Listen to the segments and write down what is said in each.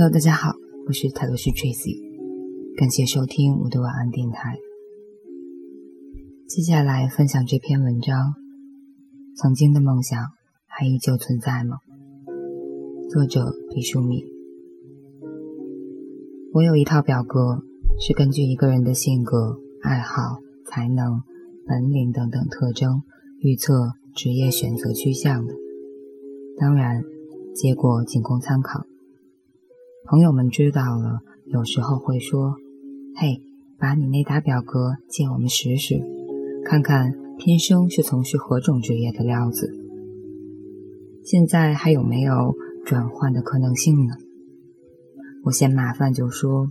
Hello，大家好，我是泰罗斯 Tracy，感谢收听我的晚安电台。接下来分享这篇文章：曾经的梦想还依旧存在吗？作者毕淑敏。我有一套表格，是根据一个人的性格、爱好、才能、本领等等特征预测职业选择趋向的。当然，结果仅供参考。朋友们知道了，有时候会说：“嘿，把你那沓表格借我们使使，看看天生是从事何种职业的料子。现在还有没有转换的可能性呢？”我嫌麻烦就说：“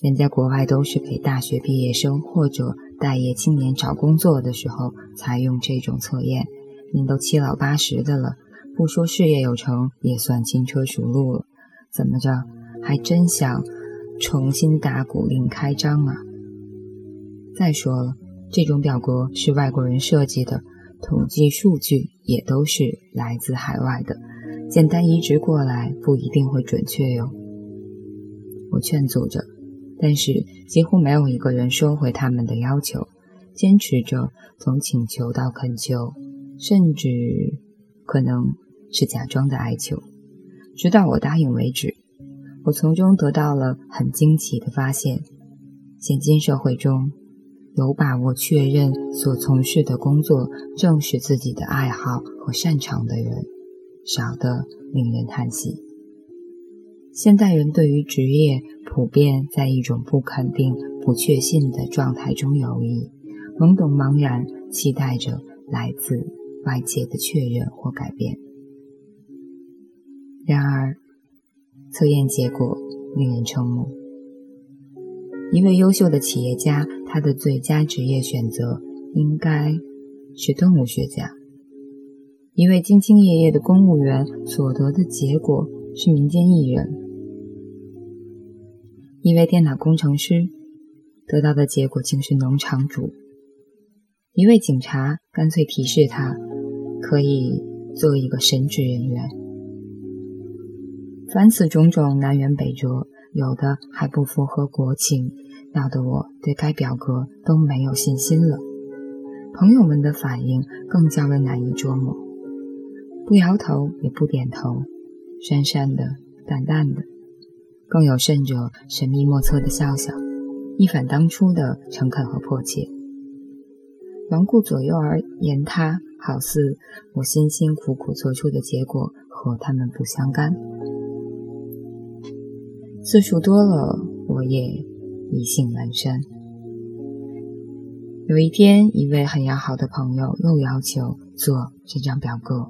人家国外都是给大学毕业生或者待业青年找工作的时候才用这种测验，您都七老八十的了，不说事业有成，也算轻车熟路了，怎么着？”还真想重新打鼓令开张啊！再说了，这种表格是外国人设计的，统计数据也都是来自海外的，简单移植过来不一定会准确哟。我劝阻着，但是几乎没有一个人收回他们的要求，坚持着从请求到恳求，甚至可能是假装的哀求，直到我答应为止。我从中得到了很惊奇的发现：现今社会中，有把握确认所从事的工作正是自己的爱好和擅长的人，少得令人叹息。现代人对于职业普遍在一种不肯定、不确信的状态中游弋，懵懂茫然，期待着来自外界的确认或改变。然而，测验结果令人瞠目。一位优秀的企业家，他的最佳职业选择应该是动物学家；一位兢兢业业的公务员所得的结果是民间艺人；一位电脑工程师得到的结果竟是农场主；一位警察干脆提示他可以做一个神职人员。凡此种种南辕北辙，有的还不符合国情，闹得我对该表格都没有信心了。朋友们的反应更加为难以捉摸，不摇头也不点头，讪讪的、淡淡的，更有甚者神秘莫测的笑笑，一反当初的诚恳和迫切。环顾左右而言他，好似我辛辛苦苦做出的结果和他们不相干。次数多了，我也意兴阑珊。有一天，一位很要好的朋友又要求做这张表格，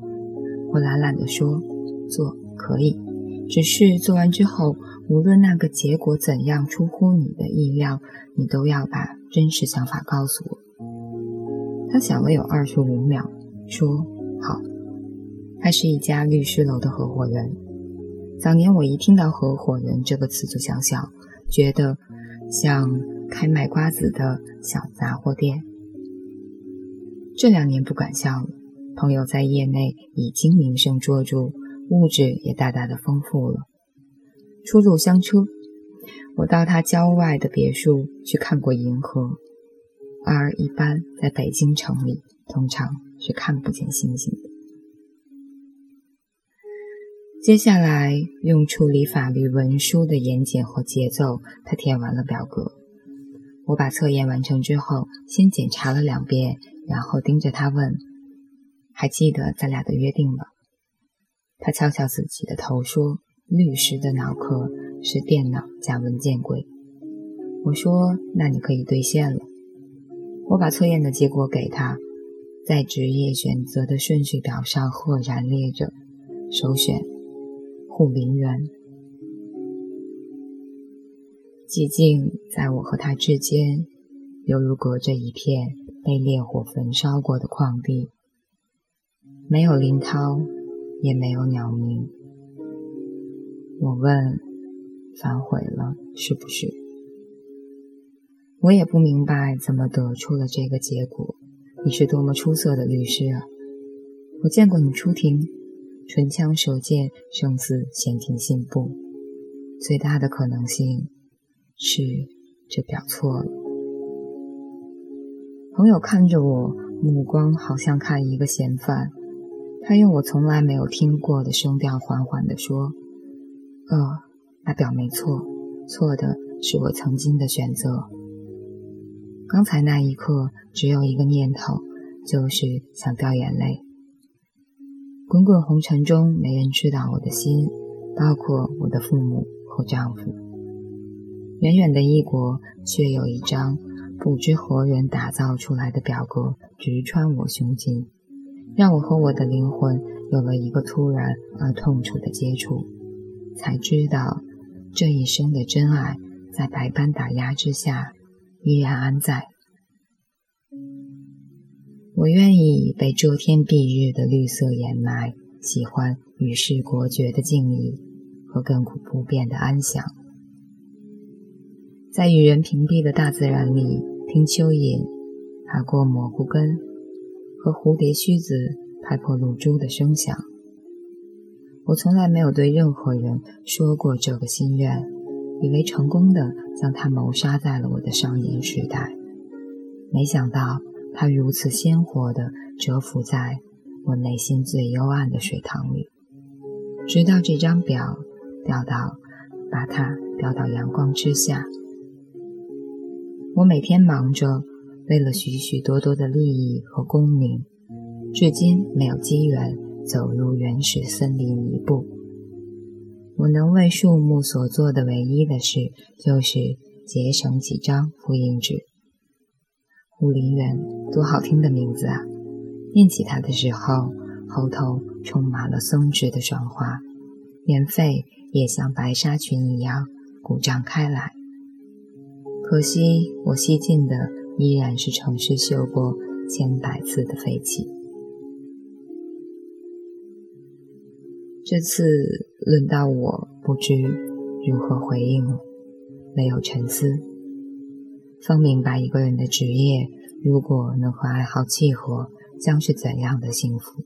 我懒懒地说：“做可以，只是做完之后，无论那个结果怎样出乎你的意料，你都要把真实想法告诉我。”他想了有二十五秒，说：“好。”他是一家律师楼的合伙人。早年我一听到“合伙人”这个词就想笑，觉得像开卖瓜子的小杂货店。这两年不敢笑了，朋友在业内已经名声卓著，物质也大大的丰富了。出入香车，我到他郊外的别墅去看过银河，而一般在北京城里，通常是看不见星星的。接下来，用处理法律文书的严谨和节奏，他填完了表格。我把测验完成之后，先检查了两遍，然后盯着他问：“还记得咱俩的约定吗？”他敲敲自己的头说：“律师的脑壳是电脑加文件柜。”我说：“那你可以兑现了。”我把测验的结果给他，在职业选择的顺序表上赫然列着：首选。护林员，寂静在我和他之间，犹如隔着一片被烈火焚烧过的旷地，没有林涛，也没有鸟鸣。我问：“反悔了是不是？”我也不明白怎么得出了这个结果。你是多么出色的律师啊！我见过你出庭。唇枪舌剑，胜似闲庭信步。最大的可能性是这表错了。朋友看着我，目光好像看一个嫌犯。他用我从来没有听过的声调，缓缓地说：“呃，那表没错，错的是我曾经的选择。刚才那一刻，只有一个念头，就是想掉眼泪。滚滚红尘中，没人知道我的心，包括我的父母和丈夫。远远的异国，却有一张。”不知何人打造出来的表格直穿我胸襟，让我和我的灵魂有了一个突然而痛楚的接触，才知道这一生的真爱在百般打压之下依然安在。我愿意被遮天蔽日的绿色掩埋，喜欢与世隔绝的静谧和亘古不变的安详。在与人屏蔽的大自然里，听蚯蚓爬过蘑菇根和蝴蝶须子拍破露珠的声响。我从来没有对任何人说过这个心愿，以为成功的将它谋杀在了我的少年时代。没想到它如此鲜活地蛰伏在我内心最幽暗的水塘里，直到这张表掉到，把它掉到阳光之下。我每天忙着，为了许许多多的利益和功名，至今没有机缘走入原始森林一步。我能为树木所做的唯一的事，就是节省几张复印纸。护林员，多好听的名字啊！念起它的时候，喉头充满了松弛的爽滑，连肺也像白纱裙一样鼓胀开来。可惜，我吸进的依然是城市嗅过千百次的废气。这次轮到我，不知如何回应了。没有沉思，方明白一个人的职业如果能和爱好契合，将是怎样的幸福。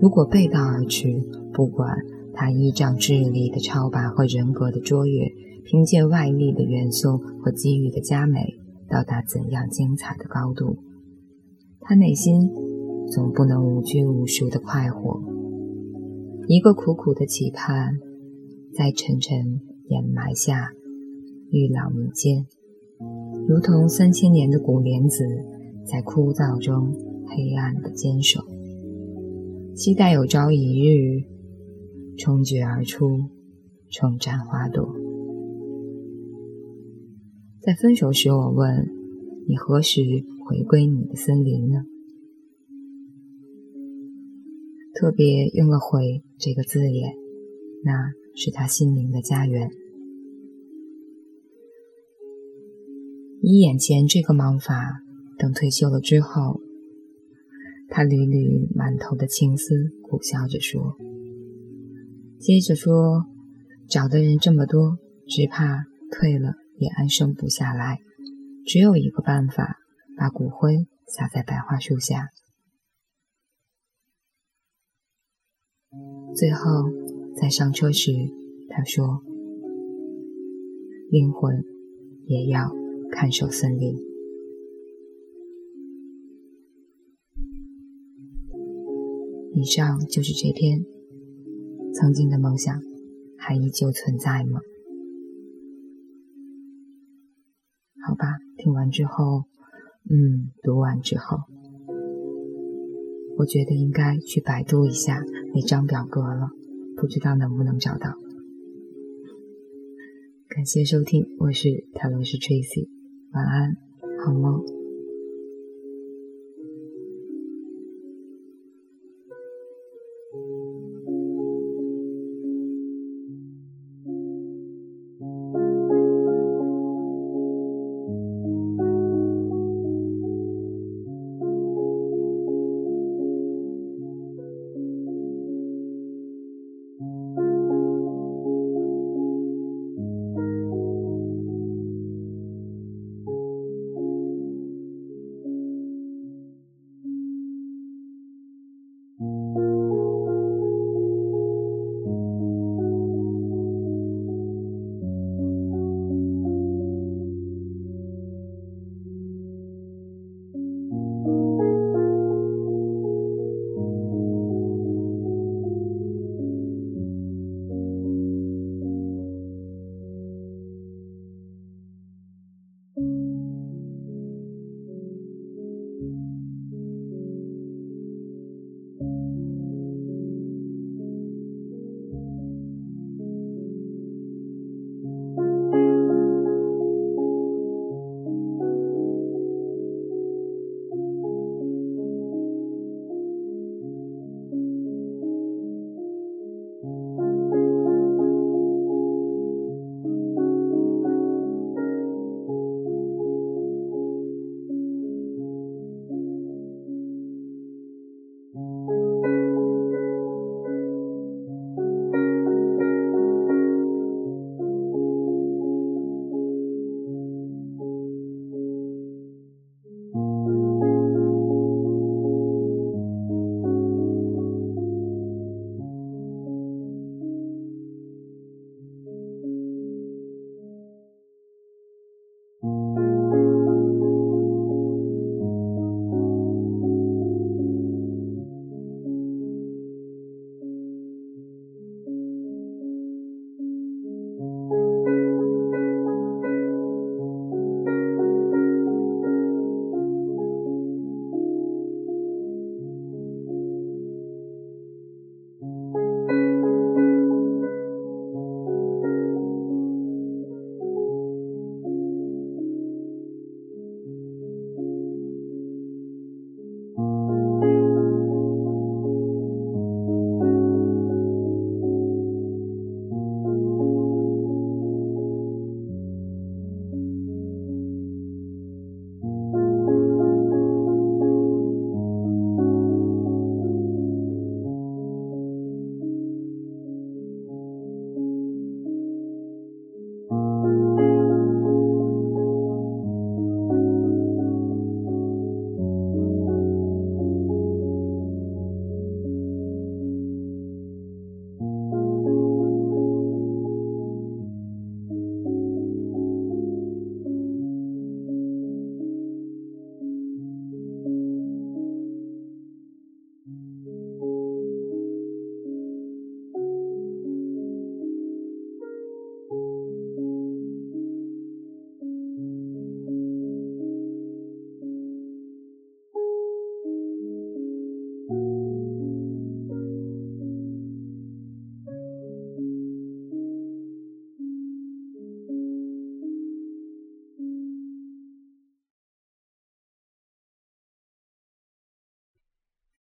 如果背道而驰，不管他依仗智力的超拔和人格的卓越。凭借外力的元素和机遇的佳美，到达怎样精彩的高度？他内心总不能无拘无束的快活。一个苦苦的期盼，在沉沉掩埋下愈老弥坚，如同三千年的古莲子，在枯燥中黑暗的坚守，期待有朝一日冲决而出，重绽花朵。在分手时，我问你何时回归你的森林呢？特别用了“回”这个字眼，那是他心灵的家园。以眼前这个忙法，等退休了之后，他缕缕满头的青丝，苦笑着说：“接着说，找的人这么多，只怕退了。”也安生不下来，只有一个办法，把骨灰撒在白桦树下。最后，在上车时，他说：“灵魂也要看守森林。”以上就是这篇。曾经的梦想，还依旧存在吗？好吧，听完之后，嗯，读完之后，我觉得应该去百度一下那张表格了，不知道能不能找到。感谢收听，我是泰罗斯 Tracy，晚安，好梦。